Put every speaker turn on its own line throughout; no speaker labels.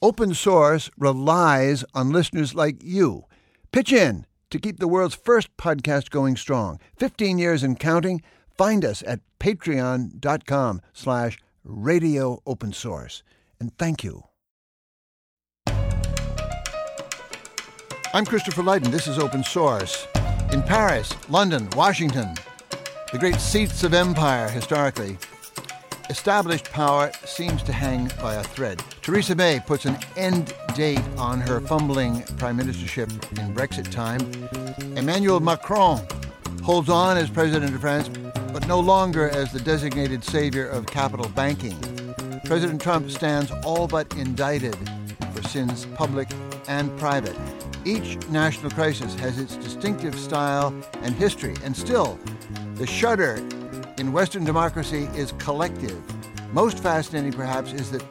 Open source relies on listeners like you. Pitch in to keep the world's first podcast going strong. 15 years and counting. Find us at patreon.com slash radio open source. And thank you. I'm Christopher Lydon. This is Open Source. In Paris, London, Washington, the great seats of empire historically, established power seems to hang by a thread. Theresa May puts an end date on her fumbling prime ministership in Brexit time. Emmanuel Macron holds on as president of France, but no longer as the designated savior of capital banking. President Trump stands all but indicted for sins public and private. Each national crisis has its distinctive style and history, and still, the shudder in Western democracy is collective. Most fascinating, perhaps, is that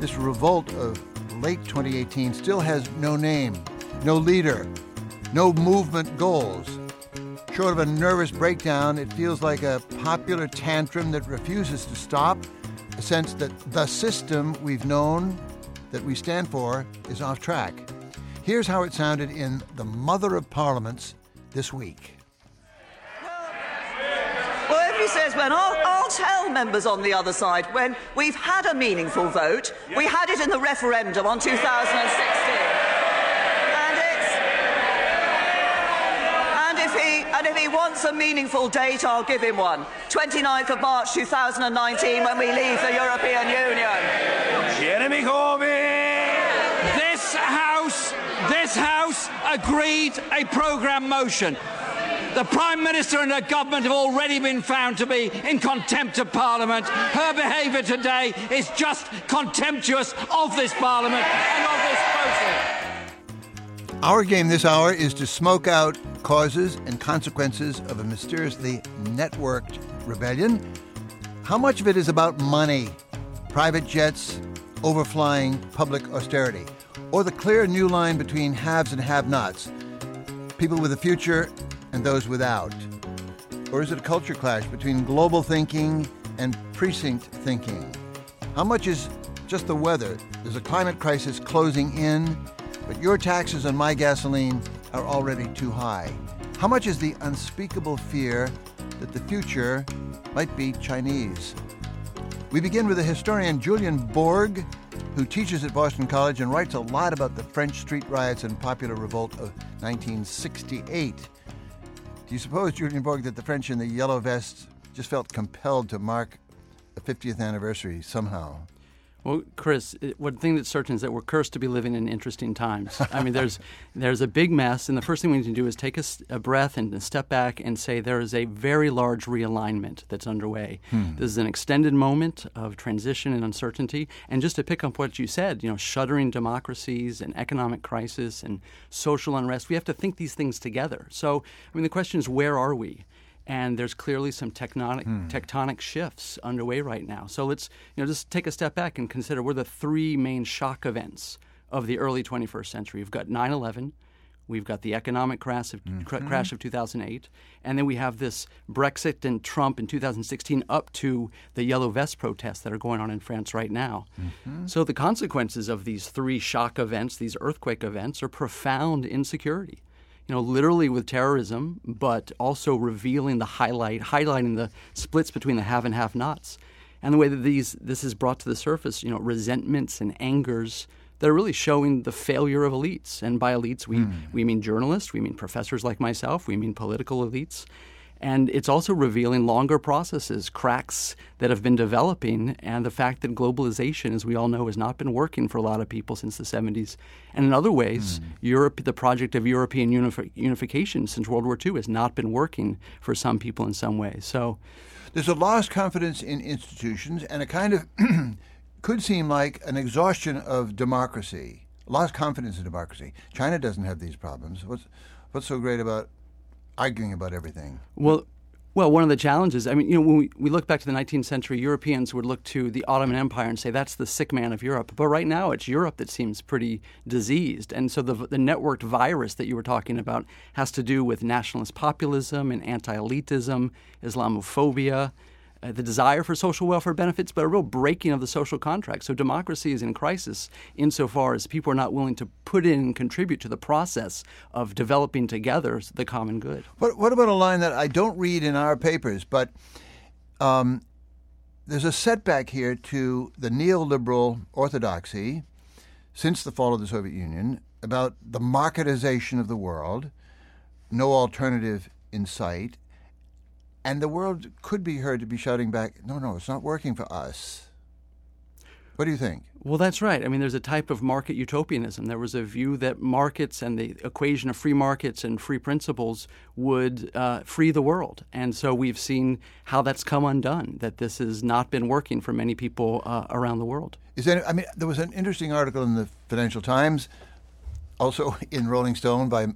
this revolt of late 2018 still has no name, no leader, no movement goals. Short of a nervous breakdown, it feels like a popular tantrum that refuses to stop, a sense that the system we've known that we stand for is off track. Here's how it sounded in the Mother of Parliaments this week.
Says, when I'll, I'll tell members on the other side, when we've had a meaningful vote, we had it in the referendum on 2016. And if he, and if he wants a meaningful date, I'll give him one. 29th of March 2019 when we leave the European Union.
Jeremy Corbyn!
This House, this House agreed a programme motion. The Prime Minister and her government have already been found to be in contempt of Parliament. Her behaviour today is just contemptuous of this Parliament and of this process.
Our game this hour is to smoke out causes and consequences of a mysteriously networked rebellion. How much of it is about money, private jets, overflying public austerity, or the clear new line between haves and have nots, people with a future and those without? Or is it a culture clash between global thinking and precinct thinking? How much is just the weather? There's a climate crisis closing in, but your taxes on my gasoline are already too high. How much is the unspeakable fear that the future might be Chinese? We begin with the historian Julian Bourg, who teaches at Boston College and writes a lot about the French street riots and popular revolt of 1968. Do you suppose, Julian Bourg, that the French in the yellow vests just felt compelled to mark the 50th anniversary somehow?
Well, Chris, it, one thing that's certain is that we're cursed to be living in interesting times. I mean, there's there's a big mess, and the first thing we need to do is take a, a breath and step back and say there is a very large realignment that's underway.
Hmm.
This is an extended moment of transition and uncertainty. And just to pick up what you said, you know, shuddering democracies and economic crisis and social unrest, we have to think these things together. So, I mean, the question is, where are we? And there's clearly some tectonic hmm. tectonic shifts underway right now. So let's you know just take a step back and consider we're the three main shock events of the early 21st century. We've got 9/11, we've got the economic crash of, cr- mm-hmm. crash of 2008, and then we have this Brexit and Trump in 2016 up to the yellow vest protests that are going on in France right now. Mm-hmm. So the consequences of these three shock events, these earthquake events, are profound insecurity you know, literally with terrorism, but also revealing the highlight, highlighting the splits between the have and have-nots, and the way that these this is brought to the surface. You know, resentments and angers that are really showing the failure of elites. And by elites, we hmm. we mean journalists, we mean professors like myself, we mean political elites. And it's also revealing longer processes, cracks that have been developing, and the fact that globalization, as we all know, has not been working for a lot of people since the 70s. And in other ways, hmm. Europe, the project of European unifi- unification since World War II has not been working for some people in some ways. So,
There's a lost confidence in institutions and a kind of could seem like an exhaustion of democracy. Lost confidence in democracy. China doesn't have these problems. What's what's so great about arguing about everything?
Well, well, one of the challenges, I mean, you know, when we, we look back to the 19th century, Europeans would look to the Ottoman Empire and say that's the sick man of Europe. But right now, it's Europe that seems pretty diseased. And so the, the networked virus that you were talking about has to do with nationalist populism and anti elitism, Islamophobia. Uh, the desire for social welfare benefits, but a real breaking of the social contract. So democracy is in crisis insofar as people are not willing to put in and contribute to the process of developing together the common good.
What, what about a line that I don't read in our papers, but um, there's a setback here to the neoliberal orthodoxy since the fall of the Soviet Union about the marketization of the world, no alternative in sight, and the world could be heard to be shouting back, no, no, it's not working for us. What do you think?
Well, that's right. I mean, there's a type of market utopianism. There was a view that markets and the equation of free markets and free principles would uh, free the world. And so we've seen how that's come undone, that this has not been working for many people uh, around the world.
Is there, I mean, there was an interesting article in the Financial Times, also in Rolling Stone by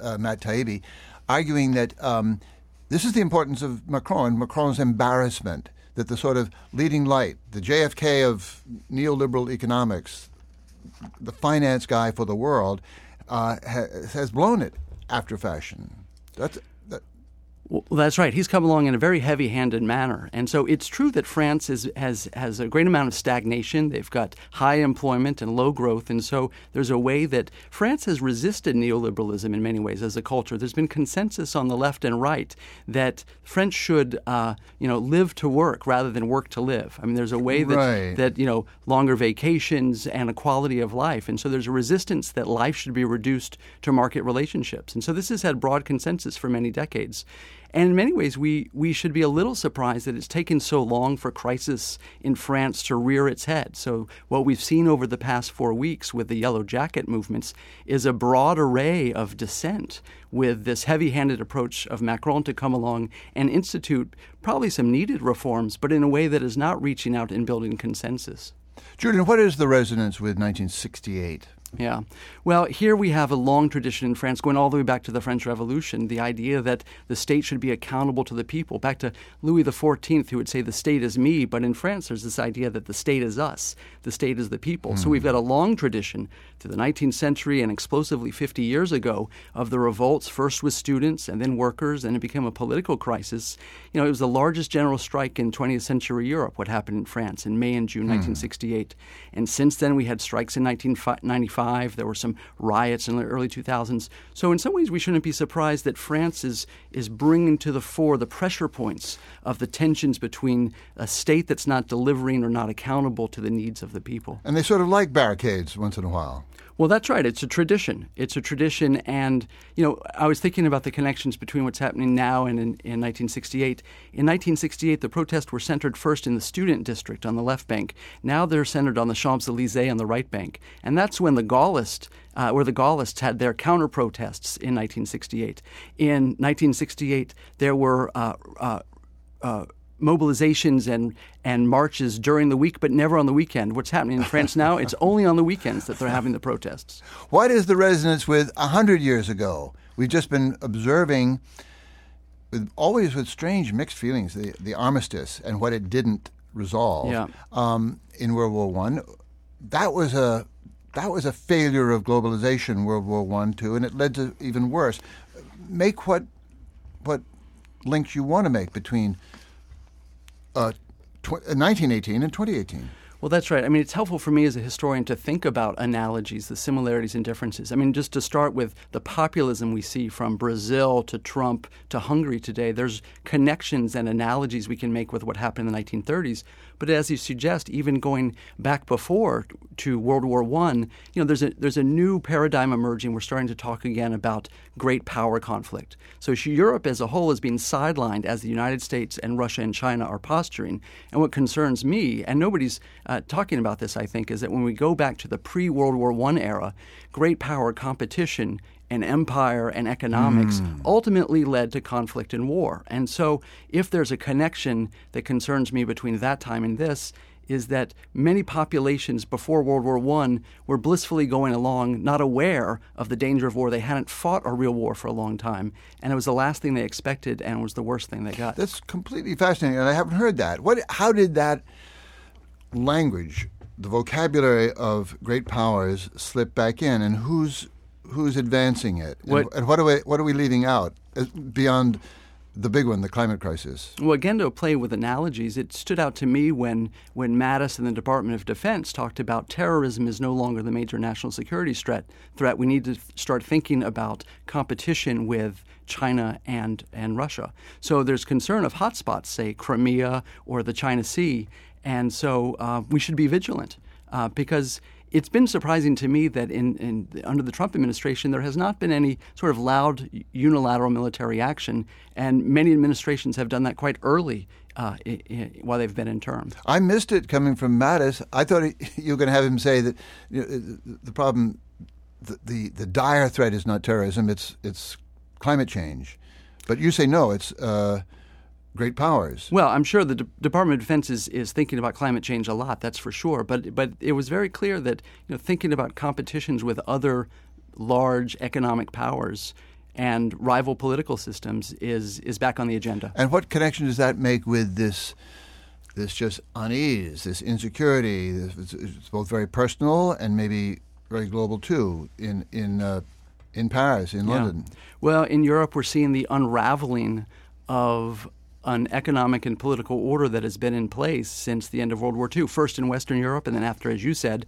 uh, Matt Taibbi, arguing that um, this is the importance of Macron, Macron's embarrassment that the sort of leading light, the JFK of neoliberal economics, the finance guy for the world, uh, ha- has blown it after fashion. That's
well, that's right. He's come along in a very heavy-handed manner, and so it's true that France is, has has a great amount of stagnation. They've got high employment and low growth, and so there's a way that France has resisted neoliberalism in many ways as a culture. There's been consensus on the left and right that French should, uh, you know, live to work rather than work to live. I mean, there's a way that
right.
that you know longer vacations and a quality of life, and so there's a resistance that life should be reduced to market relationships, and so this has had broad consensus for many decades. And in many ways, we, we should be a little surprised that it's taken so long for crisis in France to rear its head. So, what we've seen over the past four weeks with the Yellow Jacket movements is a broad array of dissent with this heavy handed approach of Macron to come along and institute probably some needed reforms, but in a way that is not reaching out and building consensus.
Julian, what is the resonance with 1968?
Yeah. Well, here we have a long tradition in France going all the way back to the French Revolution, the idea that the state should be accountable to the people. Back to Louis XIV, who would say the state is me, but in France there's this idea that the state is us, the state is the people. Mm. So we've got a long tradition to the 19th century and explosively 50 years ago of the revolts, first with students and then workers, and it became a political crisis. You know, it was the largest general strike in 20th century Europe, what happened in France in May and June mm. 1968. And since then we had strikes in 1995 there were some riots in the early 2000s. So in some ways, we shouldn't be surprised that France is is bringing to the fore the pressure points of the tensions between a state that's not delivering or not accountable to the needs of the people.
And they sort of like barricades once in a while.
Well, that's right. It's a tradition. It's a tradition. And, you know, I was thinking about the connections between what's happening now and in, in 1968. In 1968, the protests were centered first in the student district on the left bank. Now they're centered on the Champs Elysees on the right bank. And that's when the Gaullists, uh, where the Gaullists had their counter protests in 1968. In 1968, there were uh, uh, uh mobilizations and, and marches during the week, but never on the weekend. What's happening in France now, it's only on the weekends that they're having the protests.
What is the resonance with 100 years ago? We've just been observing, with, always with strange mixed feelings, the, the armistice and what it didn't resolve
yeah.
um, in World War One. That was a that was a failure of globalization, World War One, too, and it led to even worse. Make what what links you want to make between uh, tw- 1918 uh, and 2018.
Well, that's right. I mean, it's helpful for me as a historian to think about analogies, the similarities and differences. I mean, just to start with the populism we see from Brazil to Trump to Hungary today, there's connections and analogies we can make with what happened in the 1930s. But as you suggest, even going back before to World War One, you know, there's a there's a new paradigm emerging. We're starting to talk again about great power conflict. So Europe as a whole is being sidelined as the United States and Russia and China are posturing. And what concerns me, and nobody's uh, talking about this, I think, is that when we go back to the pre-World War One era, great power competition and empire and economics mm. ultimately led to conflict and war. And so, if there's a connection that concerns me between that time and this, is that many populations before World War I were blissfully going along, not aware of the danger of war. They hadn't fought a real war for a long time, and it was the last thing they expected, and it was the worst thing they got.
That's completely fascinating, and I haven't heard that. What? How did that language, the vocabulary of great powers, slip back in, and who's who's advancing it,
what,
and, and, what are we what are we leaving out uh, beyond the big one, the climate crisis.
Well, again, to play with analogies, it stood out to me when, when Mattis and the Department of Defense talked about terrorism is no longer the major national security threat. Threat. We need to start thinking about competition with China and, and Russia. So there's concern of hotspots, say Crimea or the China Sea, and so uh, we should be vigilant uh, because it's been surprising to me that in, in, under the Trump administration there has not been any sort of loud unilateral military action, and many administrations have done that quite early uh, I- I- while they've been in term.
I missed it coming from Mattis. I thought he, you were going to have him say that you know, the problem, the, the, the dire threat is not terrorism; it's it's climate change. But you say no, it's uh, great powers.
Well, I'm sure the D- Department of Defense is, is thinking about climate change a lot. That's for sure. But but it was very clear that you know thinking about competitions with other large economic powers and rival political systems is is back on the agenda.
And what connection does that make with this? This just unease, this insecurity. This, it's, it's both very personal and maybe very global too. In in uh, in Paris, in
Yeah.
London.
Well, in Europe, we're seeing the unraveling of an economic and political order that has been in place since the end of World War II. First in Western Europe, and then after, as you said,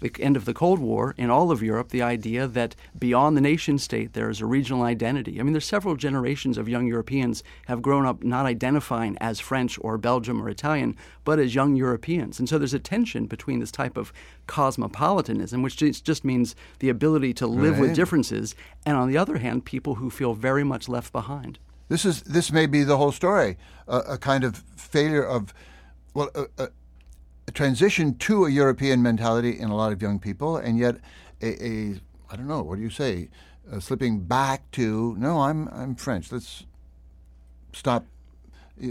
the end of the Cold War in all of Europe, the idea that beyond the nation state there is a regional identity. I mean, there's several generations of young Europeans have grown up not identifying as French or Belgium or Italian, but as young Europeans. And so there's a tension between this type of cosmopolitanism, which just just means the ability to live with differences, and on the other hand, people who feel very much left behind.
This is this may be the whole story, a, a kind of failure of, well, a, a, a transition to a European mentality in a lot of young people, and yet a, a I don't know what do you say, uh, slipping back to no, I'm I'm French. Let's stop. I-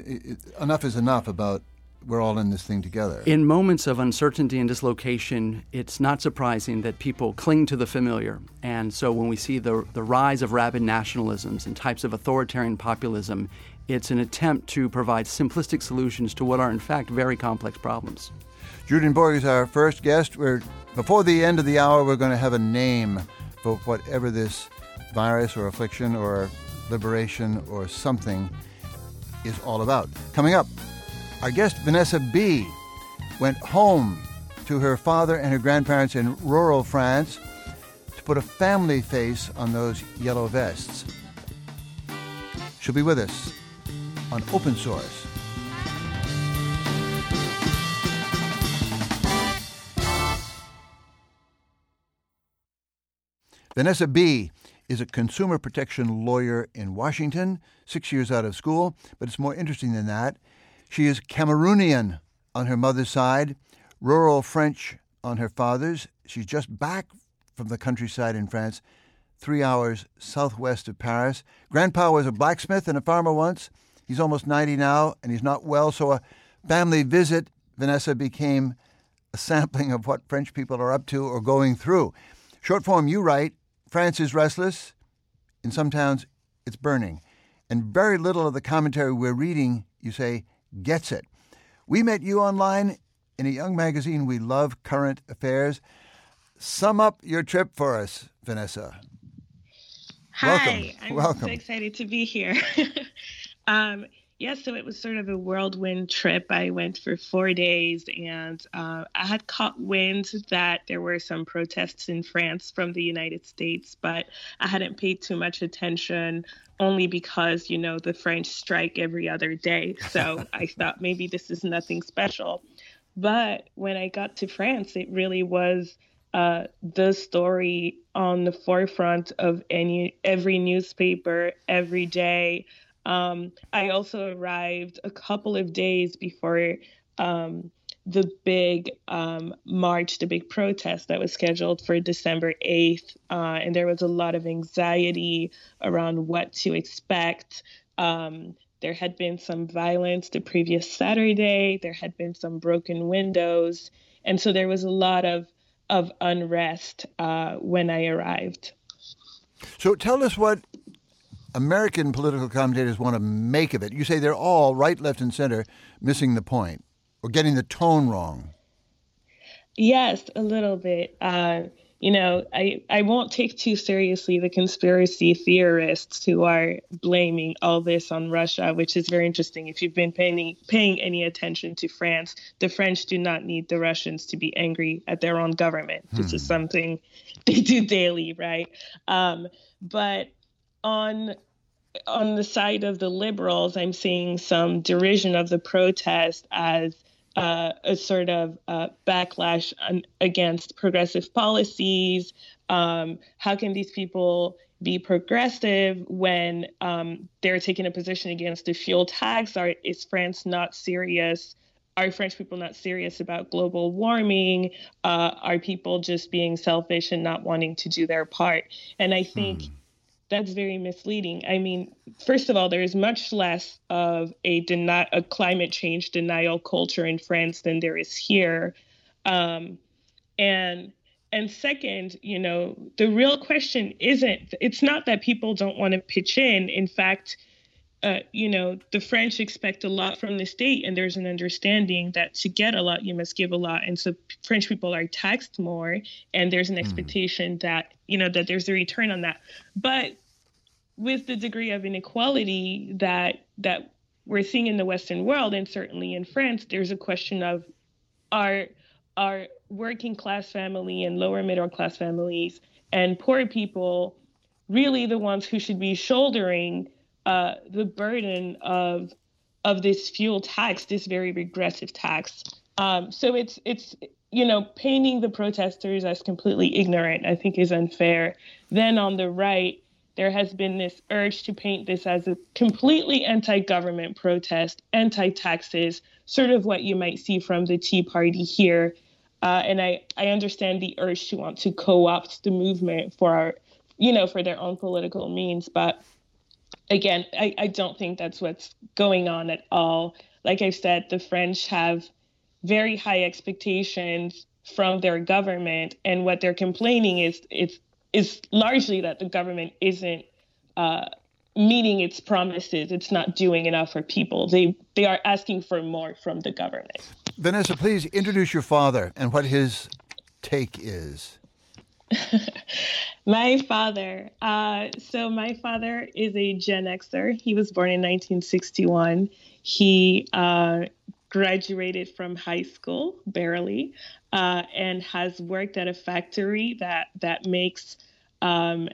I- enough is enough about we're all in this thing together.
In moments of uncertainty and dislocation, it's not surprising that people cling to the familiar. And so when we see the, the rise of rabid nationalisms and types of authoritarian populism, it's an attempt to provide simplistic solutions to what are, in fact, very complex problems.
Julian Bourg is our first guest. We're before the end of the hour. We're going to have a name for whatever this virus or affliction or liberation or something is all about. Coming up, our guest Vanessa Bee went home to her father and her grandparents in rural France to put a family face on those yellow vests. She'll be with us on Open Source. Vanessa Bee is a consumer protection lawyer in Washington, six years out of school, but it's more interesting than that. She is Cameroonian on her mother's side, rural French on her father's. She's just back from the countryside in France, three hours southwest of Paris. Grandpa was a blacksmith and a farmer once. He's almost 90 now, and he's not well, so a family visit, Vanessa became a sampling of what French people are up to or going through. Short form, you write, France is restless. In some towns, it's burning. And very little of the commentary we're reading, you say, gets it. We met you online in a young magazine we love, Current Affairs. Sum up your trip for us, Vanessa.
Hi,
Welcome.
I'm
Welcome.
so excited to be here. um, yeah, so it was sort of a whirlwind trip. I went for four days and uh, I had caught wind that there were some protests in France from the United States, but I hadn't paid too much attention only because, you know, the French strike every other day. So I thought maybe this is nothing special. But when I got to France, it really was uh, the story on the forefront of any every newspaper every day. Um, I also arrived a couple of days before um, the big um, march, the big protest that was scheduled for December 8th. Uh, and there was a lot of anxiety around what to expect. Um, there had been some violence the previous Saturday, there had been some broken windows. And so there was a lot of, of unrest uh, when I arrived.
So tell us what American political commentators want to make of it. You say they're all right, left, and center missing the point or getting the tone wrong.
Yes, a little bit. Uh, you know, I, I won't take too seriously the conspiracy theorists who are blaming all this on Russia, which is very interesting. If you've been paying, paying any attention to France, the French do not need the Russians to be angry at their own government. Hmm. This is hmm. something they do daily, right? Um, but on on the side of the liberals, I'm seeing some derision of the protest as uh, a sort of uh, backlash against progressive policies. Um, how can these people be progressive when um, they're taking a position against the fuel tax? Are, is France not serious? Are French people not serious about global warming? Uh, are people just being selfish and not wanting to do their part? And I think. Hmm that's very misleading. I mean, first of all, there is much less of a deny a climate change denial culture in France than there is here, um, and and second, you know, the real question isn't it's not that people don't want to pitch in. In fact, uh, you know, the French expect a lot from the state, and there's an understanding that to get a lot, you must give a lot. And so French people are taxed more, and there's an hmm. expectation mm. that, you know, that there's a return on that. But with the degree of inequality that that we're seeing in the Western world, and certainly in France, there's a question of are are working class family and lower middle class families and poor people really the ones who should be shouldering uh, the burden of of this fuel tax, this very regressive tax. Um, so it's it's you know painting the protesters as completely ignorant, I think, is unfair. Then on the right, there has been this urge to paint this as a completely anti-government protest, anti-taxes, sort of what you might see from the Tea Party here. Uh, and I, I understand the urge to want to co-opt the movement for our, you know, for their own political means. But again, I, I don't think that's what's going on at all. Like I said, the French have very high expectations from their government, and what they're complaining is it's is largely that the government isn't uh, meeting its promises. It's not doing enough for people. They they are asking for more from the government.
Vanessa, please introduce your father and what his take is.
my father. Uh, so my father is a Gen Xer. He was born in 1961. He uh, graduated from high school barely, uh, and has worked at a factory that that makes um,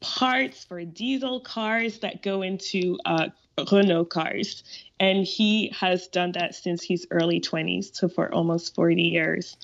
parts for diesel cars that go into uh, Renault cars. And he has done that since his early 20s, so for almost 40 years.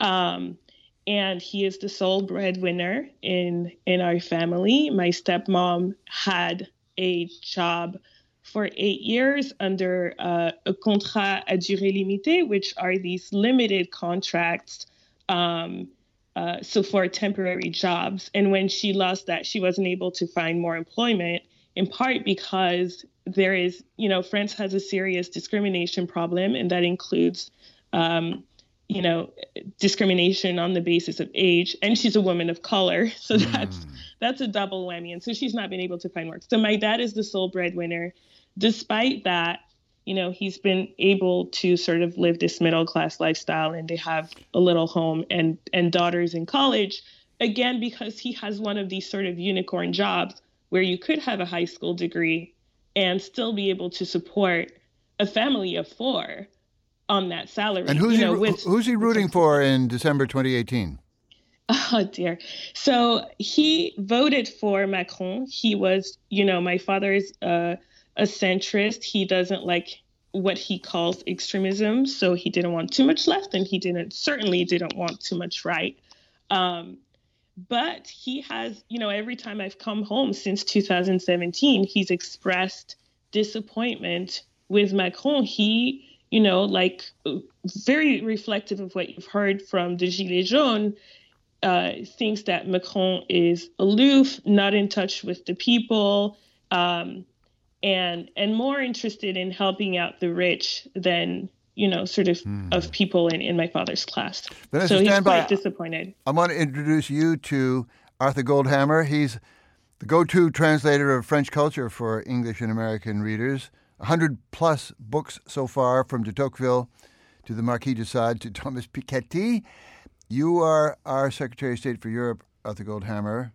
Um, and he is the sole breadwinner in in our family. My stepmom had a job for eight years under uh, a contrat à durée limitée, which are these limited contracts um, uh, so for temporary jobs. And when she lost that, she wasn't able to find more employment, in part because there is, you know, France has a serious discrimination problem, and that includes, um, you know, discrimination on the basis of age. And she's a woman of color, so mm. that's that's a double whammy. And so she's not been able to find work. So my dad is the sole breadwinner. Despite that, you know, he's been able to sort of live this middle class lifestyle and they have a little home and and daughters in college again because he has one of these sort of unicorn jobs where you could have a high school degree and still be able to support a family of four on that salary.
And who's, you know, he, with, who's he rooting for in December 2018?
Oh dear. So he voted for Macron. He was, you know, my father's uh, a centrist. He doesn't like what he calls extremism, so he didn't want too much left, and he didn't certainly didn't want too much right. Um, but he has, you know, every time I've come home since 2017, he's expressed disappointment with Macron. He, you know, like very reflective of what you've heard from the Gilets jaunes, uh, thinks that Macron is aloof, not in touch with the people. Um, and and more interested in helping out the rich than you know sort of hmm. of people in, in my father's class. Vanessa, so he's quite by. disappointed.
I want to introduce you to Arthur Goldhammer. He's the go-to translator of French culture for English and American readers. A hundred plus books so far, from de Tocqueville to the Marquis de Sade, to Thomas Piketty. You are our Secretary of State for Europe, Arthur Goldhammer.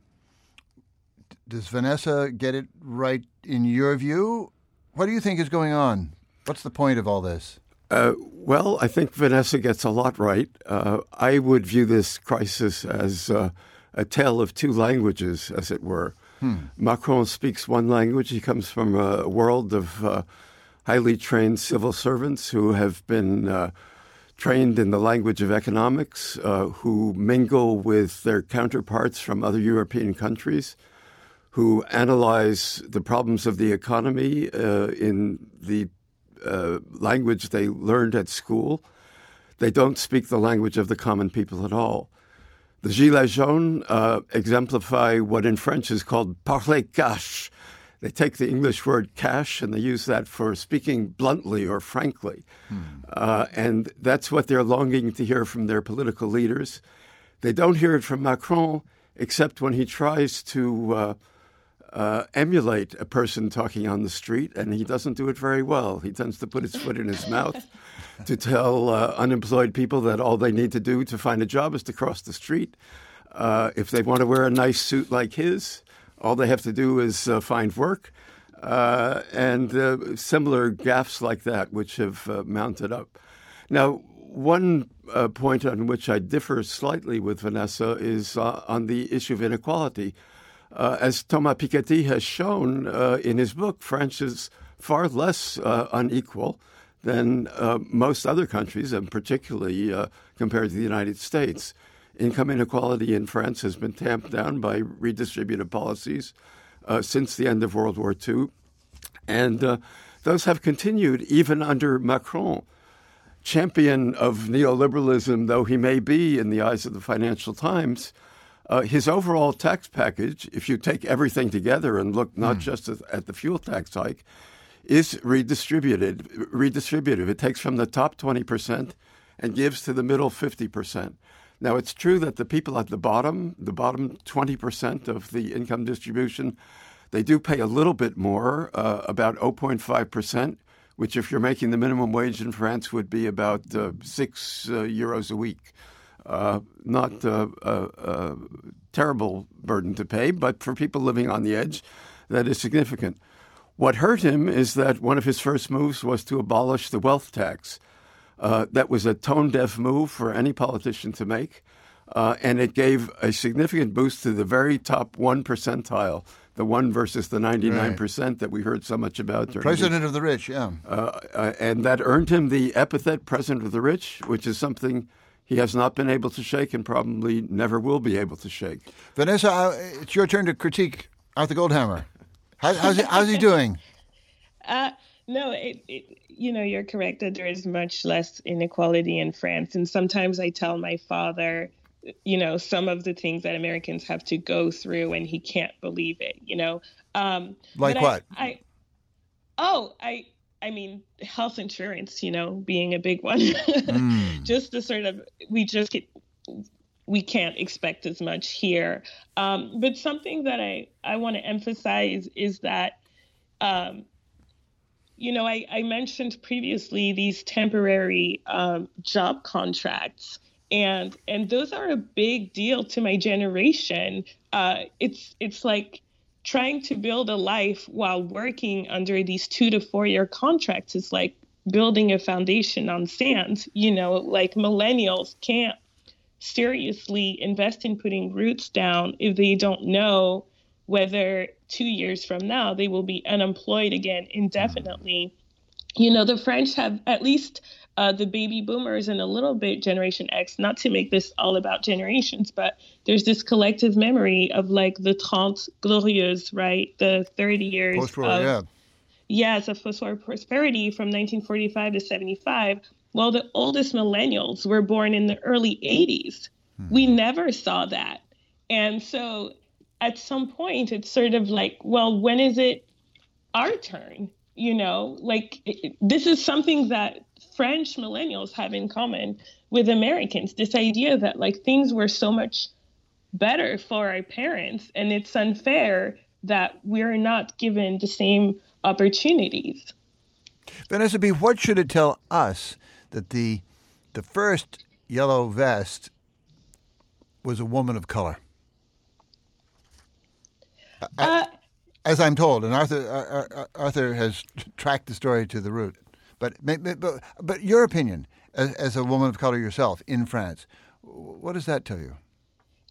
Does Vanessa get it right in your view? What do you think is going on? What's the point of all this?
Uh, well, I think Vanessa gets a lot right. Uh, I would view this crisis as uh, a tale of two languages, as it were. Hmm. Macron speaks one language. He comes from a world of uh, highly trained civil servants who have been uh, trained in the language of economics, uh, who mingle with their counterparts from other European countries, who analyze the problems of the economy uh, in the uh, language they learned at school. They don't speak the language of the common people at all. The Gilets jaunes uh, exemplify what in French is called parler cash. They take the English word cash and they use that for speaking bluntly or frankly. Hmm. Uh, and that's what they're longing to hear from their political leaders. They don't hear it from Macron, except when he tries to uh, uh, emulate a person talking on the street, and he doesn't do it very well. He tends to put his foot in his mouth to tell uh, unemployed people that all they need to do to find a job is to cross the street. Uh, if they want to wear a nice suit like his, all they have to do is uh, find work. Uh, and uh, similar gaffes like that, which have mounted up. Now, one point on which I differ slightly with Vanessa is on the issue of inequality. Uh, as Thomas Piketty has shown uh, in his book, France is far less uh, unequal than uh, most other countries, and particularly uh, compared to the United States. Income inequality in France has been tamped down by redistributive policies uh, since the end of World War II, and those have continued even under Macron. Champion of neoliberalism, though he may be in the eyes of the Financial Times, uh, his overall tax package, if you take everything together and look not mm. just at the fuel tax hike, is redistributed. Redistributive. It takes from the top twenty percent and gives to the middle fifty percent. Now it's true that the people at the bottom, the bottom twenty percent of the income distribution, they do pay a little bit more, uh, about 0.5 percent, which if you're making the minimum wage in France would be about uh, six uh, euros a week. Uh, not a, a, terrible burden to pay, but for people living on the edge, that is significant. What hurt him is that one of his first moves was to abolish the wealth tax. Uh, that was a tone deaf move for any politician to make, uh, and it gave a significant boost to the very top one percentile the one versus the 99% right. that we heard so much about.
President of the rich, yeah.
Uh, uh, and that earned him the epithet President of the Rich, which is something he has not been able to shake and probably never will be able to shake.
Vanessa, it's your turn to critique Arthur Goldhammer. How, how's, he, how's he doing?
Uh, no, it, it, you know, you're correct that there is much less inequality in France. And sometimes I tell my father, you know, some of the things that Americans have to go through and he can't believe it, you know. Um,
like what?
I, I, oh, I, I mean, health insurance, you know, being a big one. mm. Just the sort of, we just get, we can't expect as much here. Um, but something that I, I want to emphasize is that, um, you know, I, I mentioned previously these temporary um, job contracts and and those are a big deal to my generation. Uh, it's it's like trying to build a life while working under these two to four year contracts is like building a foundation on sand. You know, like millennials can't seriously invest in putting roots down if they don't know whether two years from now they will be unemployed again indefinitely. You know, the French have at least uh, the baby boomers and a little bit Generation X, not to make this all about generations, but there's this collective memory of like the Trente Glorieuses, right? The 30 years.
Post-war, of, yeah.
Yes, of post-war prosperity from 1945 to 75. Well, the oldest millennials were born in the early 80s. Hmm. We never saw that. And so at some point, it's sort of like, well, when is it our turn? You know, like it, this is something that French millennials have in common with Americans this idea that like things were so much better for our parents and it's unfair that we're not given the same opportunities.
Vanessa Bee, what should it tell us that the the first yellow vest was a woman of color.
Uh,
As I'm told, and Arthur Ar- Ar- Arthur has tracked the story to the root. But but but your opinion as, as a woman of color yourself in France, what does that tell you?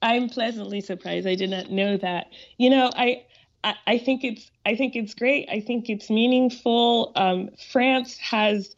I'm pleasantly surprised. I did not know that. You know, I I, I think it's I think it's great. I think it's meaningful. Um, France has,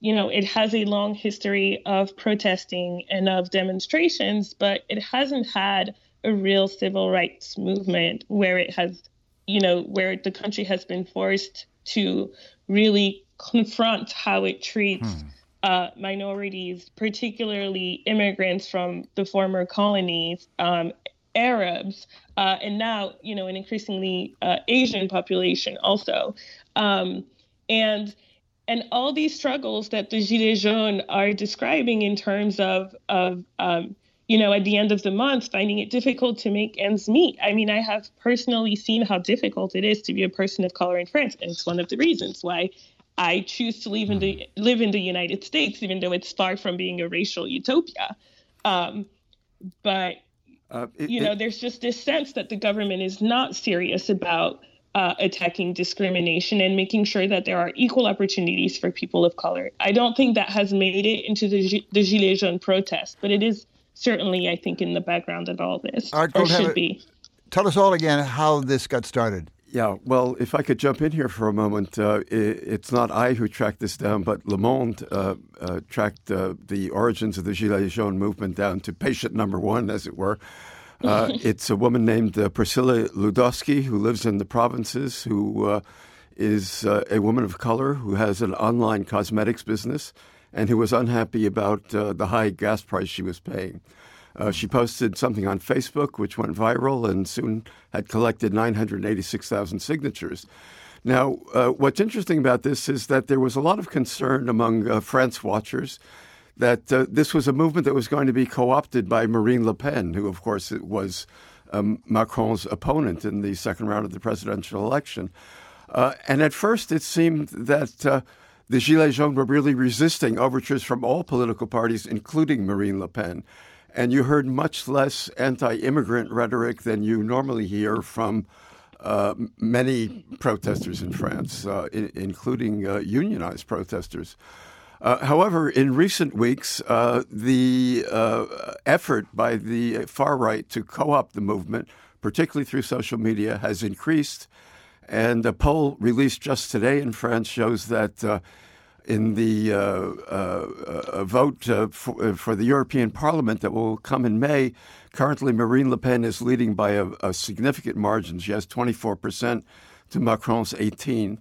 you know, it has a long history of protesting and of demonstrations, but it hasn't had a real civil rights movement where it has, you know, where the country has been forced to really confront how it treats. Hmm. Uh, minorities, particularly immigrants from the former colonies, um, Arabs, uh, and now you know an increasingly uh, Asian population also, um, and and all these struggles that the Gilets jaunes are describing in terms of of um, you know at the end of the month finding it difficult to make ends meet. I mean, I have personally seen how difficult it is to be a person of color in France, and it's one of the reasons why I choose to live in the live in the United States, even though it's far from being a racial utopia. Um, but uh, it, you know, it, there's just this sense that the government is not serious about uh, attacking discrimination and making sure that there are equal opportunities for people of color. I don't think that has made it into the, the Gilets jaunes protest, but it is certainly, I think, in the background of all this, Art, or should be.
Tell us all again how this got started.
Yeah, well, if I could jump in here for a moment, uh, it, it's not I who tracked this down, but Le Monde uh, uh, tracked uh, the origins of the Gilets jaunes movement down to patient number one, as it were. Uh, it's a woman named uh, Priscillia Ludosky who lives in the provinces, who is a woman of color who has an online cosmetics business and who was unhappy about the high gas price she was paying. Uh, she posted something on Facebook, which went viral and soon had collected 986,000 signatures. Now, uh, what's interesting about this is that there was a lot of concern among uh, France watchers that uh, this was a movement that was going to be co opted by Marine Le Pen, who, of course, was um, Macron's opponent in the second round of the presidential election. Uh, and at first, it seemed that uh, the Gilets jaunes were really resisting overtures from all political parties, including Marine Le Pen and you heard much less anti-immigrant rhetoric than you normally hear from uh, many protesters in France, uh, I- including uh, unionized protesters. Uh, however, in recent weeks, uh, the uh, effort by the far right to co opt the movement, particularly through social media, has increased. And a poll released just today in France shows that in the uh, uh, vote uh, for, uh, for, the European Parliament that will come in May. Currently, Marine Le Pen is leading by a, a significant margin. She has 24% to Macron's 18,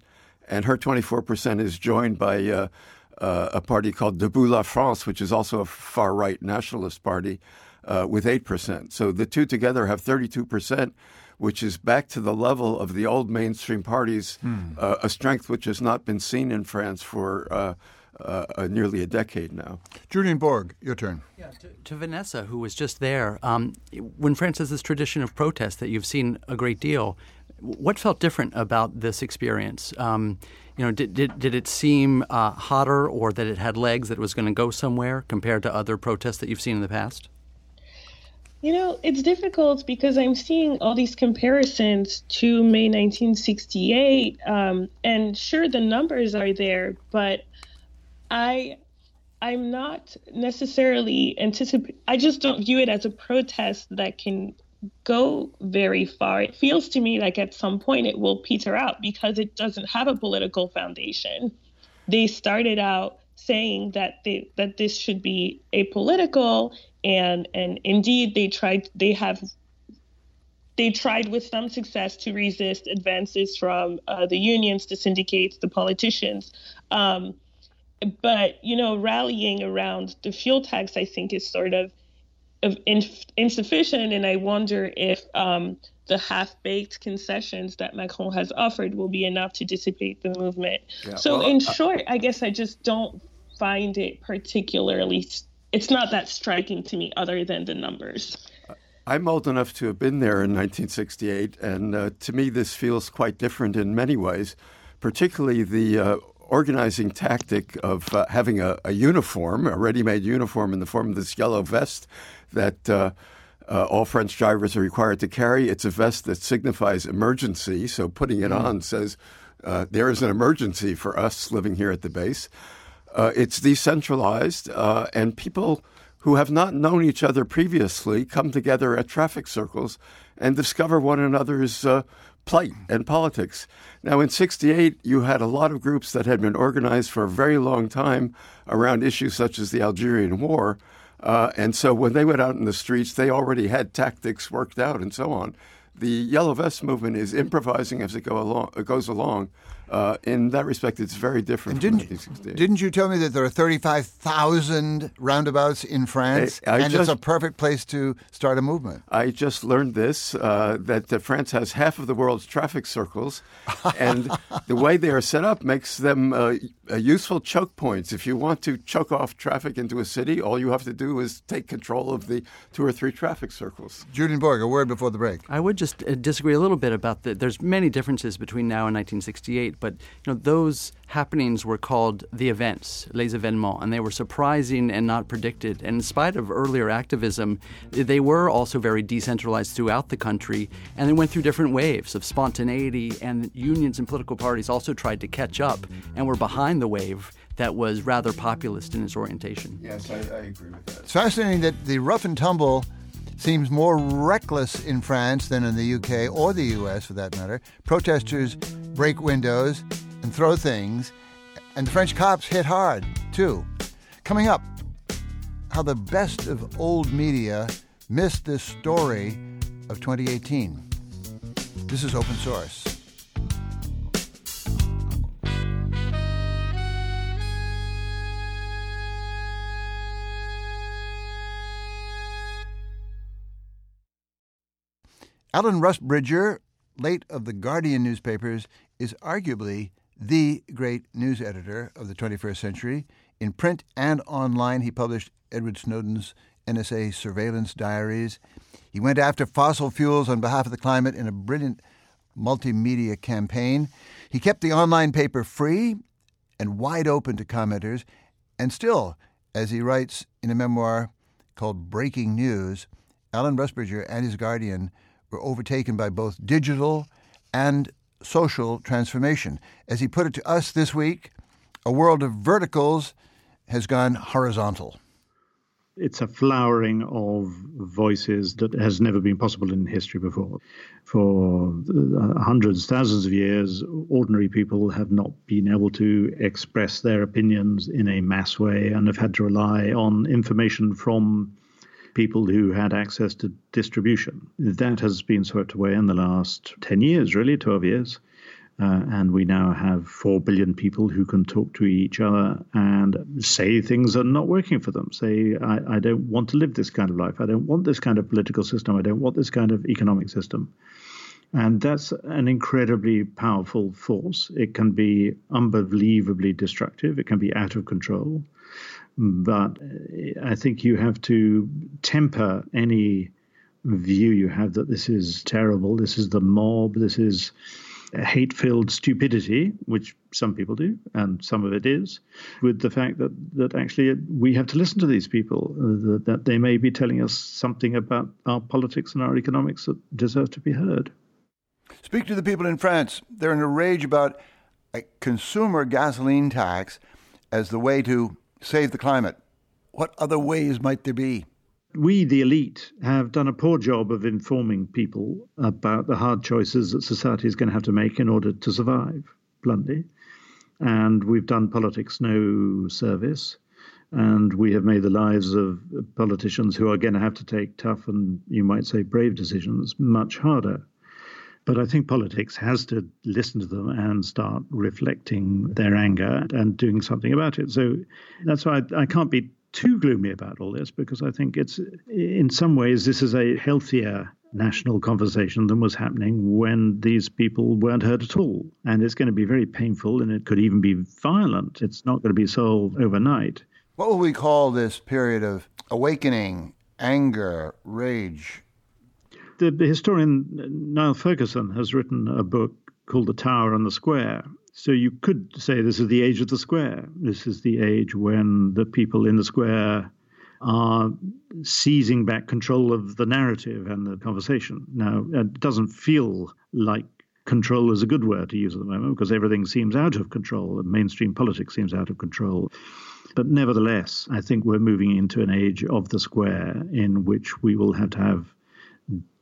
and her 24% is joined by uh, uh, a party called Debout la France, which is also a far right nationalist party, with 8%. So the two together have 32% which is back to the level of the old mainstream parties, hmm. uh, a strength which has not been seen in France for uh, uh, uh nearly a decade now.
Julian Bourg, your turn.
Yeah, to, to Vanessa, who was just there, um, when France has this tradition of protest that you've seen a great deal, what felt different about this experience? Um, you know, did, did, did it seem uh, hotter or that it had legs that it was going to go somewhere compared to other protests that you've seen in the past?
You know, it's difficult because I'm seeing all these comparisons to May 1968, um, and sure, the numbers are there, but I, I'm not necessarily anticipate. I just don't view it as a protest that can go very far. It feels to me like at some point it will peter out because it doesn't have a political foundation. They started out saying that they that this should be apolitical and and indeed they tried they have they tried with some success to resist advances from uh, the unions, the syndicates, the politicians. Um, but you know, rallying around the fuel tax, I think, is sort of, of insufficient, and I wonder if um, the half-baked concessions that Macron has offered will be enough to dissipate the movement. Yeah, so, well, in short, I guess I just don't find it particularly it's not that striking to me other than the numbers.
I'm old enough to have been there in 1968, and uh, to me, this feels quite different in many ways, particularly the uh, organizing tactic of uh, having a, a, uniform, a ready-made uniform in the form of this yellow vest that uh, uh, all French drivers are required to carry. It's a vest that signifies emergency, so putting it mm. on says uh, there is an emergency for us living here at the base. Uh, it's decentralized, uh, and people who have not known each other previously come together at traffic circles and discover one another's uh, plight and politics. Now, in 68, you had a lot of groups that had been organized for a very long time around issues such as the Algerian War. Uh, and so when they went out in the streets, they already had tactics worked out and so on. The Yellow Vest movement is improvising as it go along, it goes along. Uh, in that respect, it's very different.
didn't, didn't you tell me that there are 35,000 roundabouts in France, I, I and just, it's a perfect place to start a movement?
I just learned this uh, that uh, France has half of the world's traffic circles, and the way they are set up makes them uh, useful choke points. If you want to choke off traffic into a city, all you have to do is take control of the two or three traffic circles.
Julian Bourg, a word before the break.
I would just uh, disagree a little bit about that. There's many differences between now and 1968 but you know those happenings were called the events, les événements, and they were surprising and not predicted. And in spite of earlier activism, they were also very decentralized throughout the country, and they went through different waves of spontaneity. And unions and political parties also tried to catch up and were behind the wave that was rather populist in its orientation.
Yes, I, I agree with that.
It's fascinating that the rough and tumble seems more reckless in France than in the UK or the US for that matter. Protesters break windows and throw things, and the French cops hit hard, too. Coming up, how the best of old media missed this story of 2018. This is open source. Alan Rusbridger, late of the Guardian newspapers, is arguably the great news editor of the 21st century. In print and online, he published Edward Snowden's NSA surveillance diaries. He went after fossil fuels on behalf of the climate in a brilliant multimedia campaign. He kept the online paper free and wide open to commenters, and still, as he writes in a memoir called Breaking News, Alan Rusbridger and his Guardian were overtaken by both digital and social transformation. As he put it to us this week, a world of verticals has gone horizontal.
It's a flowering of voices that has never been possible in history before. For uh, hundreds, thousands of years, ordinary people have not been able to express their opinions in a mass way and have had to rely on information from people who had access to distribution. That has been swept away in the last 10 years, really, 12 years. Uh, and we now have 4 billion people who can talk to each other and say things are not working for them. Say, I, I don't want to live this kind of life. I don't want this kind of political system. I don't want this kind of economic system. And that's an incredibly powerful force. It can be unbelievably destructive, it can be out of control. But I think you have to temper any view you have that this is terrible, this is the mob, this is hate filled stupidity, which some people do, and some of it is, with the fact that, that actually we have to listen to these people, uh, that, that they may be telling us something about our politics and our economics that deserve to be heard.
Speak to the people in France. They're in a rage about a consumer gasoline tax as the way to save the climate. What other ways might there be?
We, the elite, have done a poor job of informing people about the hard choices that society is going to have to make in order to survive, bluntly. And we've done politics no service. And we have made the lives of politicians who are going to have to take tough and, you might say, brave decisions much harder. But I think politics has to listen to them and start reflecting their anger and doing something about it. So that's why I, I can't be too gloomy about all this because I think it's, in some ways, this is a healthier national conversation than was happening when these people weren't heard at all. And it's going to be very painful and it could even be violent. It's not going to be solved overnight.
What will we call this period of awakening, anger, rage,
the historian uh, Niall Ferguson has written a book called the Tower and the Square. So you could say this is the age of the square. This is the age when the people in the square are seizing back control of the narrative and the conversation. Now, it doesn't feel like control is a good word to use at the moment because everything seems out of control and mainstream politics seems out of control. But nevertheless, I think we're moving into an age of the square in which we will have to have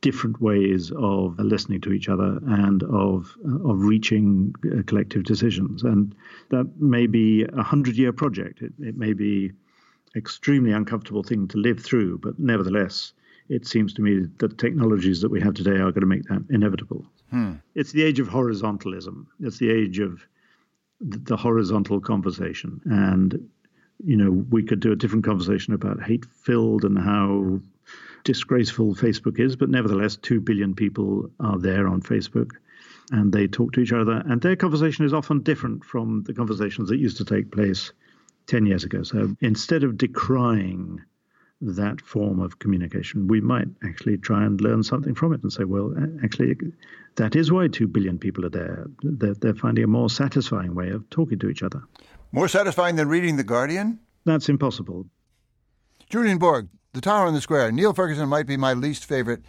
different ways of listening to each other and of of reaching uh, collective decisions. And that may be a hundred year project. It, it may be extremely uncomfortable thing to live through, but nevertheless, it seems to me that the technologies that we have today are going to make that inevitable. Hmm. It's the age of horizontalism. It's the age of the horizontal conversation. And, you know, we could do a different conversation about hate filled and how disgraceful Facebook is, but nevertheless, 2 billion people are there on Facebook and they talk to each other. And their conversation is often different from the conversations that used to take place 10 years ago. So instead of decrying that form of communication, we might actually try and learn something from it and say, well, actually, that is why 2 billion people are there. They're, they're finding a more satisfying way of talking to each other.
More satisfying than reading The Guardian?
That's impossible.
Julian Bourg, The Tower on the Square. Niall Ferguson might be my least favorite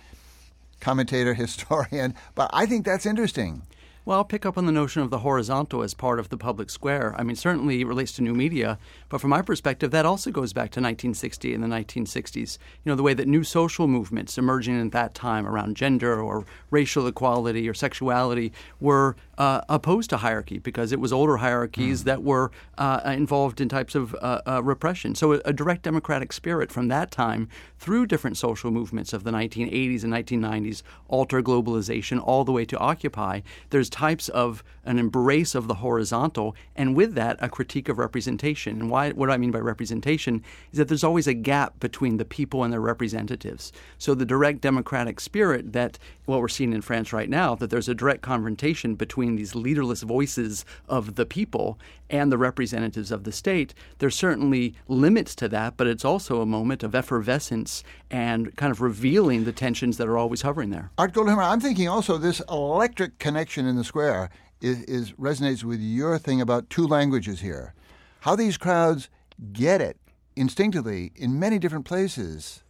commentator, historian, but I think that's interesting.
Well, I'll pick up on the notion of the horizontal as part of the public square. I mean, certainly it relates to new media, but from my perspective, that also goes back to 1960 and the 1960s. You know, the way that new social movements emerging at that time around gender or racial equality or sexuality were uh, opposed to hierarchy because it was older hierarchies mm. that were uh, involved in types of uh, uh, repression. So, a, a, direct democratic spirit from that time through different social movements of the 1980s and 1990s, alter globalization, all the way to Occupy. There's types of an embrace of the horizontal, and with that, a critique of representation. And why, what I mean by representation is that there's always a gap between the people and their representatives. So, the direct democratic spirit that what we're seeing in France right now, that there's a direct confrontation between these leaderless voices of the people and the representatives of the state. There's certainly limits to that, but it's also a moment of effervescence and kind of revealing the tensions that are always hovering there.
Art Goldhammer, I'm thinking also this electric connection in the square is, is resonates with your thing about two languages here. How these crowds get it instinctively in many different places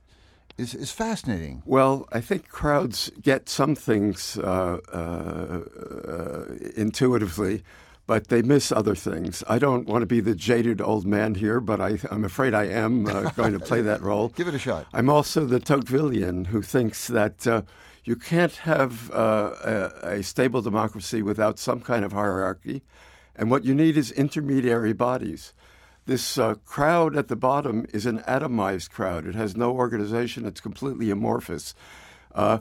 is, is fascinating.
Well, I think crowds get some things uh, uh, uh, intuitively, but they miss other things. I don't want to be the jaded old man here, but I, am afraid I am uh, going to play that role.
Give it a shot.
I'm also the Tocquevillian who thinks that uh, you can't have uh, a, a stable democracy without some kind of hierarchy, and what you need is intermediary bodies. This uh, crowd at the bottom is an atomized crowd. It has no organization. It's completely amorphous. Uh,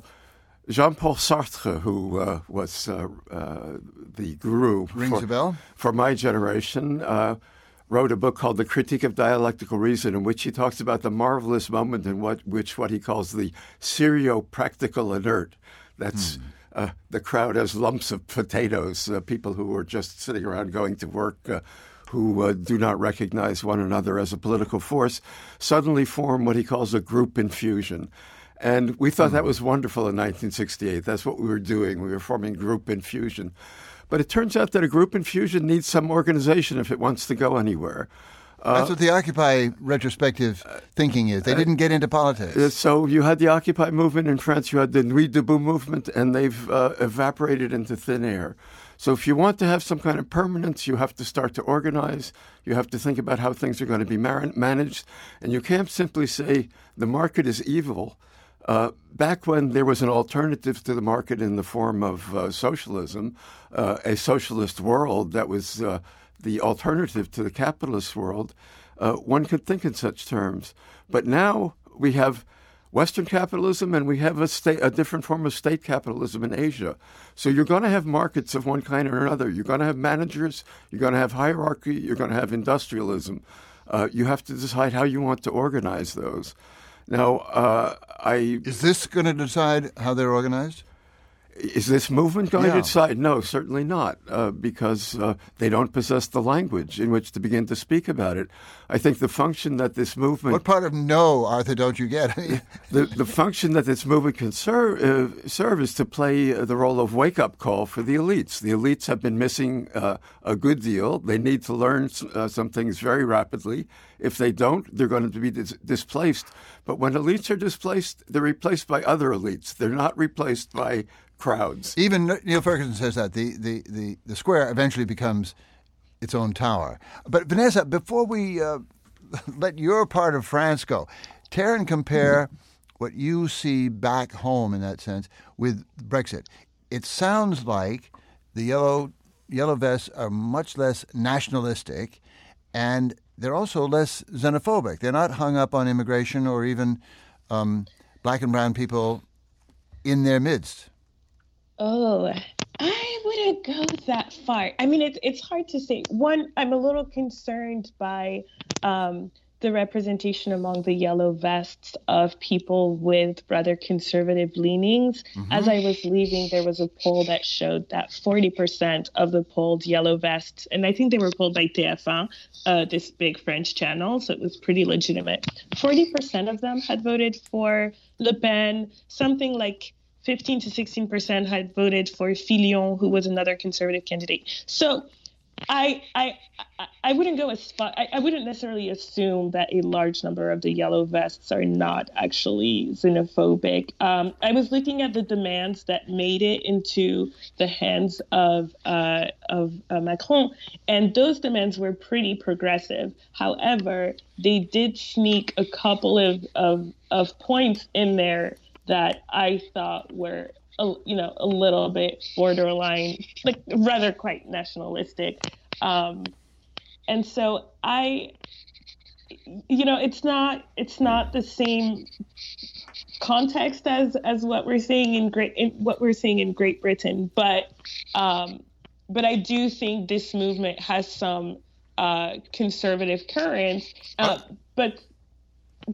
Jean-Paul Sartre, who uh, was uh, uh, the guru for, for my generation, uh, wrote a book called The Critique of Dialectical Reason, in which he talks about the marvelous moment in what, which what he calls the serio-practical inert. That's hmm. the crowd as lumps of potatoes, people who are just sitting around going to work who uh, do not recognize one another as a political force, suddenly form what he calls a group in fusion. And we thought that hmm. was wonderful in 1968. That's what we were doing. We were forming group in fusion. But it turns out that a group in fusion needs some organization if it wants to go anywhere.
Uh, That's what the Occupy retrospective thinking is. They uh, didn't get into politics. Uh,
so you had the Occupy movement in France, you had the Nuit debout movement, and they've uh, evaporated into thin air. So if you want to have some kind of permanence, you have to start to organize. You have to think about how things are going to be managed. And you can't simply say the market is evil. Uh, back when there was an alternative to the market in the form of uh, socialism, uh, a socialist world that was uh, the alternative to the capitalist world, uh, one could think in such terms. But now we have Western capitalism, and we have a, state, a different form of state capitalism in Asia. So you're going to have markets of one kind or another. You're going to have managers. You're going to have hierarchy. You're going to have industrialism. Uh, you have to decide how you want to organize those. Now, uh, I
is this going to decide how they're organized?
Is this movement going
Yeah.
to decide? No, certainly not, uh, because uh, they don't possess the language in which to begin to speak about it. I think the function that this movement
What part of no, Arthur, don't you get?
the, the function that this movement can serve, uh, serve is to play uh, the role of wake up call for the elites. The elites have been missing uh, a good deal. They need to learn s- uh, some things very rapidly. If they don't, they're going to be dis- displaced. But when elites are displaced, they're replaced by other elites. They're not replaced by crowds.
Even Niall Ferguson says that the, the, the, the square eventually becomes its own tower. But Vanessa, before we uh, let your part of France go, tear and compare what you see back home in that sense with Brexit. It sounds like the yellow yellow vests are much less nationalistic, and they're also less xenophobic. They're not hung up on immigration or even um, black and brown people in their midst.
Oh, I wouldn't go that far. I mean, it's it's hard to say. One, I'm a little concerned by um, the representation among the yellow vests of people with rather conservative leanings. As I was leaving, there was a poll that showed that 40% of the polled yellow vests, and I think they were polled by TF1, uh, this big French channel, so it was pretty legitimate. 40% of them had voted for Le Pen, something like 15 to 16 percent had voted for Fillon, who was another conservative candidate. So I I I- wouldn't go as far. I, I wouldn't necessarily assume that a large number of the yellow vests are not actually xenophobic. Um, I was looking at the demands that made it into the hands of uh, of uh, Macron, and those demands were pretty progressive. However, they did sneak a couple of of, of points in there that I thought were a, you know a little bit borderline, like rather quite nationalistic. Um, and so I, you know, it's not it's not the same context as as what we're seeing in great in what we're seeing in Great Britain, but um, but I do think this movement has some uh, conservative currents. Uh, but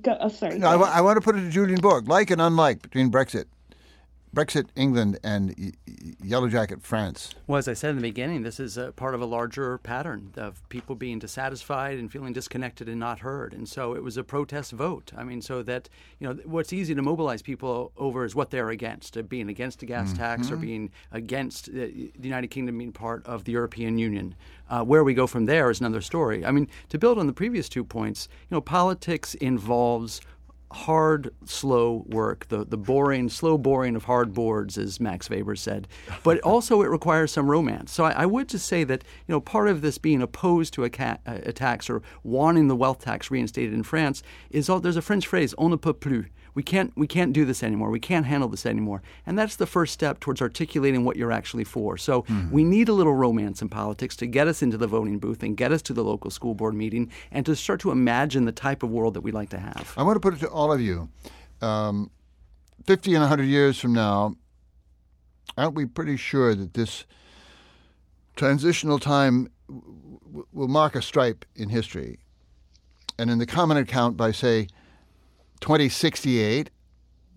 go, oh, sorry.
No, I,
go
wa-
ahead.
I want to put it to Julian Bourg, like and unlike between Brexit, Brexit England and Yellow Jacket France.
Well, as I said in the beginning, this is a part of a larger pattern of people being dissatisfied and feeling disconnected and not heard. And so it was a protest vote. I mean, so that, you know, what's easy to mobilize people over is what they're against, uh, being against a gas tax or being against uh, the United Kingdom being part of the European Union. Uh, where we go from there is another story. I mean, to build on the previous two points, you know, politics involves hard, slow work, the, the boring, slow boring of hard boards, as Max Weber said. But also it requires some romance. So I, I would just say that, you know, part of this being opposed to a, ca- a tax or wanting the wealth tax reinstated in France is all, there's a French phrase, on ne peut plus. We can't, we can't do this anymore. We can't handle this anymore. And that's the first step towards articulating what you're actually for. So mm-hmm. we need a little romance in politics to get us into the voting booth and get us to the local school board meeting and to start to imagine the type of world that we'd like to have.
I want to put it to all of you. Um, 50 and 100 years from now, aren't we pretty sure that this transitional time w- will mark a stripe in history? And in the common account by, say, 2068,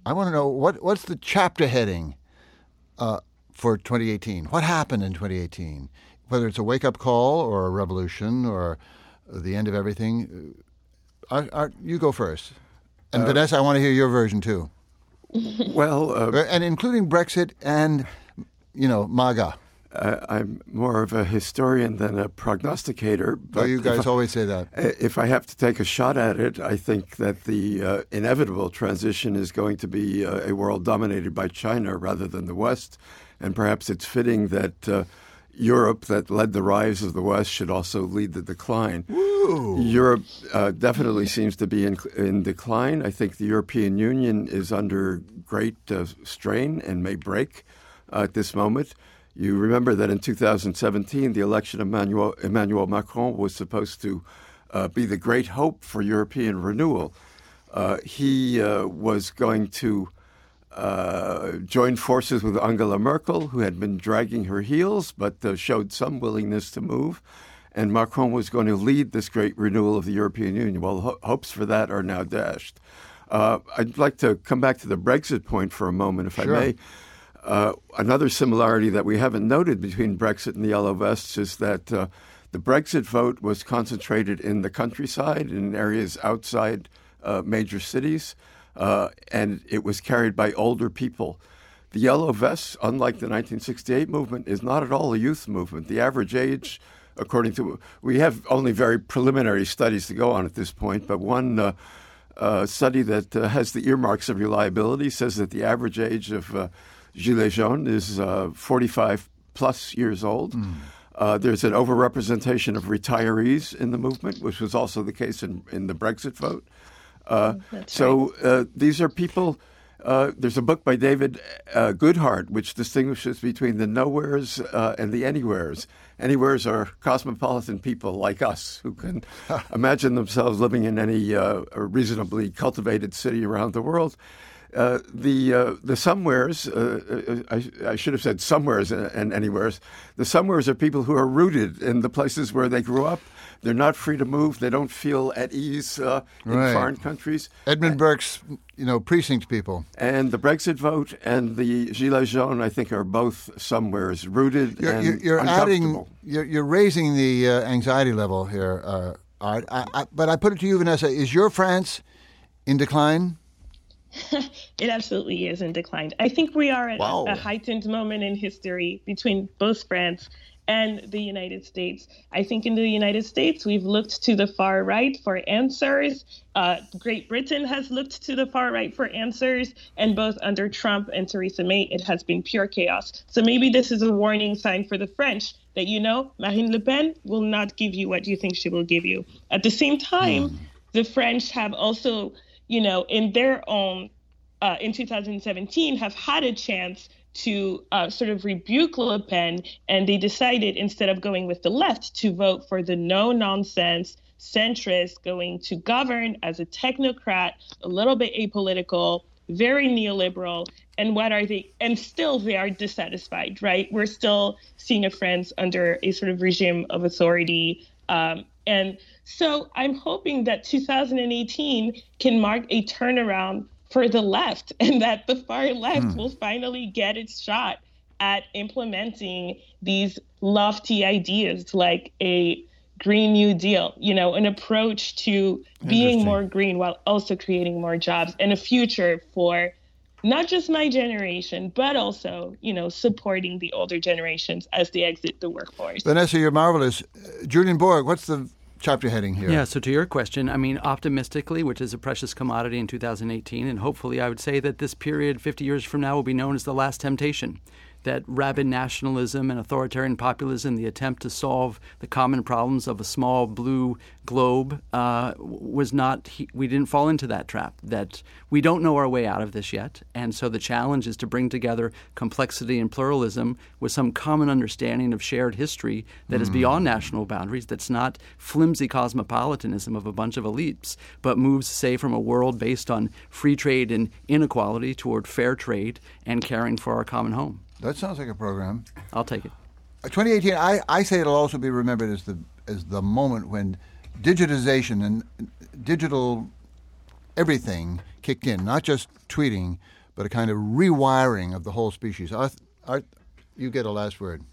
I want to know what, what's the chapter heading uh, for 2018? What happened in 2018? Whether it's a wake up call or a revolution or the end of everything. Uh, Art, Art, you go first. And Vanessa, I want to hear your version too.
Well, uh,
Uh, And including Brexit and, you know, MAGA.
I, I'm more of a historian than a prognosticator.
Oh, you guys
I-
always say that.
If I have to take a shot at it, I think that the uh, inevitable transition is going to be uh, a world dominated by China rather than the West. And perhaps it's fitting that uh, Europe, that led the rise of the West, should also lead the decline. Europe uh, definitely seems to be in, in decline. I think the European Union is under great uh, strain and may break uh, at this moment. You remember that in 2017, the election of Emmanuel, Emmanuel Macron was supposed to uh, be the great hope for European renewal. Uh, he uh, was going to uh, join forces with Angela Merkel, who had been dragging her heels but uh, showed some willingness to move. And Macron was going to lead this great renewal of the European Union. Well, ho- hopes for that are now dashed. Uh, I'd like to come back to the Brexit point for a moment, if
Sure.
I may. Uh, another similarity that we haven't noted between Brexit and the Yellow Vests is that uh, the Brexit vote was concentrated in the countryside, in areas outside uh, major cities, uh, and it was carried by older people. The Yellow Vests, unlike the 1968 movement, is not at all a youth movement. The average age, according to, we have only very preliminary studies to go on at this point, but one uh, uh, study that uh, has the earmarks of reliability says that the average age of uh, Gilets jaunes is uh, 45 plus years old. Mm. Uh, there's an overrepresentation of retirees in the movement, which was also the case in, in the Brexit vote. Uh, mm, so right. uh, these are people. Uh, there's a book by David uh, Goodhart which distinguishes between the nowheres uh, and the anywheres. Anywheres are cosmopolitan people like us who can imagine themselves living in any reasonably cultivated city around the world. Uh, the uh, the somewheres, uh, uh, I, I, should have said somewheres and anywheres. The somewheres are people who are rooted in the places where they grew up. They're not free to move. They don't feel at ease uh, in right. foreign countries.
Edmund Burke's, you know, precinct people.
And the Brexit vote and the Gilets jaunes, I think, are both somewheres rooted
you're,
and
you're adding, you're, you're, raising the anxiety level here, Art. I, I, but I put it to you, Vanessa: Is your France in decline?
it absolutely is in decline. I think we are at wow. a, a heightened moment in history between both France and the United States. I think in the United States, we've looked to the far right for answers. Uh, Great Britain has looked to the far right for answers. And both under Trump and Theresa May, it has been pure chaos. So maybe this is a warning sign for the French that, you know, Marine Le Pen will not give you what you think she will give you. At the same time, mm. the French have also you know, in their own, uh, in 2017, have had a chance to uh, sort of rebuke Le Pen, and they decided instead of going with the left to vote for the no nonsense centrist going to govern as a technocrat, a little bit apolitical, very neoliberal. And what are they? And still they are dissatisfied, right? We're still seeing a France under a sort of regime of authority. Um, and so I'm hoping that 2018 can mark a turnaround for the left and that the far left hmm. will finally get its shot at implementing these lofty ideas like a Green New Deal, you know, an approach to being more green while also creating more jobs and a future for not just my generation, but also, you know, supporting the older generations as they exit the workforce.
Vanessa, you're marvelous. Uh, Julian Bourg, what's the chapter heading here.
Yeah, so to your question, I mean, optimistically, which is a precious commodity in 2018, and hopefully I would say that this period 50 years from now will be known as the last temptation that rabid nationalism and authoritarian populism, the attempt to solve the common problems of a small blue globe, uh, was not, we didn't fall into that trap. That we don't know our way out of this yet. And so the challenge is to bring together complexity and pluralism with some common understanding of shared history that mm. is beyond national boundaries, that's not flimsy cosmopolitanism of a bunch of elites, but moves, say, from a world based on free trade and inequality toward fair trade and caring for our common home.
That sounds like a program.
I'll take it.
Uh, 2018, I, I say it'll also be remembered as the as the moment when digitization and digital everything kicked in, not just tweeting, but a kind of rewiring of the whole species. Art, Art you get a last word.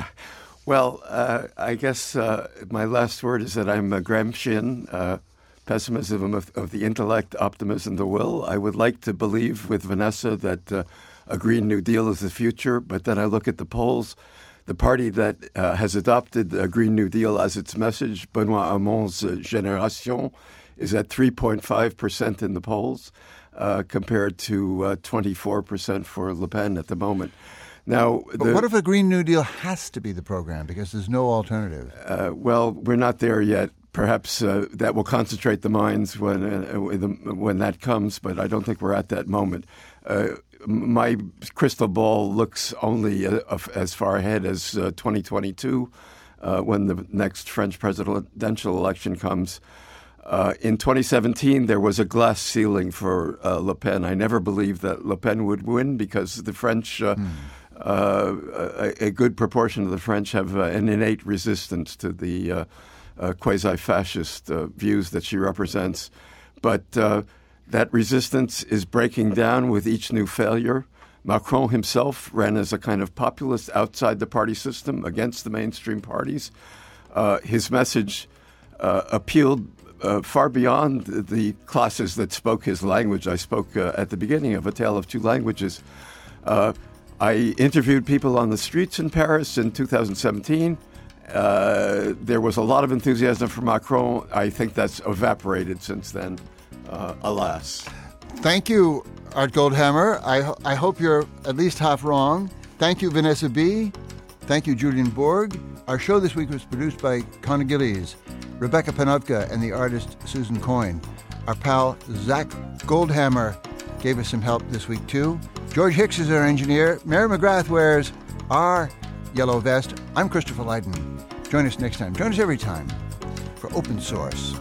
well, uh, I guess uh, my last word is that I'm a Gramscian. Uh, pessimism of, of, the intellect, optimism, of the will. I would like to believe with Vanessa that uh, a Green New Deal is the future, but then I look at the polls. The party that uh, has adopted the Green New Deal as its message, Benoit Hamon's uh, Génération, is at 3.5% in the polls uh, compared to 24% uh, for Le Pen at the moment. Now,
the, but what if a Green New Deal has to be the program because there's no alternative?
Uh, well, we're not there yet. Perhaps uh, that will concentrate the minds when uh, when that comes, but I don't think we're at that moment. Uh, my crystal ball looks only uh, as far ahead as uh, 2022 uh, when the next French presidential election comes. Uh, in 2017, there was a glass ceiling for uh, Le Pen. I never believed that Le Pen would win because the French, a, a, good proportion of the French, have an innate resistance to the quasi fascist views that she represents. But that resistance is breaking down with each new failure. Macron himself ran as a kind of populist outside the party system against the mainstream parties. Uh, his message uh, appealed uh, far beyond the classes that spoke his language. I spoke uh, at the beginning of A Tale of Two Languages. Uh, I interviewed people on the streets in Paris in 2017. Uh, there was a lot of enthusiasm for Macron. I think that's evaporated since then, alas.
Thank you, Art Goldhammer. I, I hope you're at least half wrong. Thank you, Vanessa Bee Thank you, Julian Bourg. Our show this week was produced by Connor Gillies, Rebecca Panovka, and the artist Susan Coyne. Our pal Zach Goldhammer gave us some help this week, too. George Hicks is our engineer. Mary McGrath wears our yellow vest. I'm Christopher Lydon. Join us next time. Join us every time for Open Source.